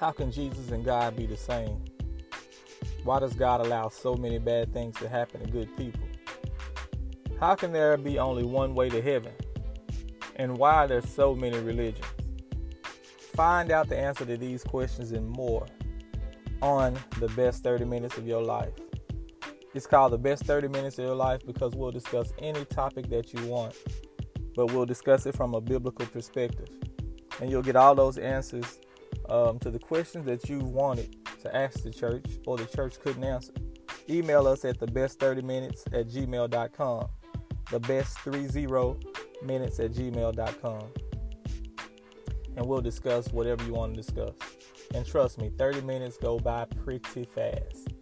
How can Jesus and God be the same? Why does God allow so many bad things to happen to good people? How can there be only one way to heaven? And why are there so many religions? Find out the answer to these questions and more on the best 30 minutes of your life. It's called the best 30 minutes of your life because we'll discuss any topic that you want, but we'll discuss it from a biblical perspective. And you'll get all those answers um, to the questions that you wanted to ask the church or the church couldn't answer. Email us at the best 30 minutes at gmail.com. The best 30 minutes at gmail.com. And we'll discuss whatever you want to discuss. And trust me, 30 minutes go by pretty fast.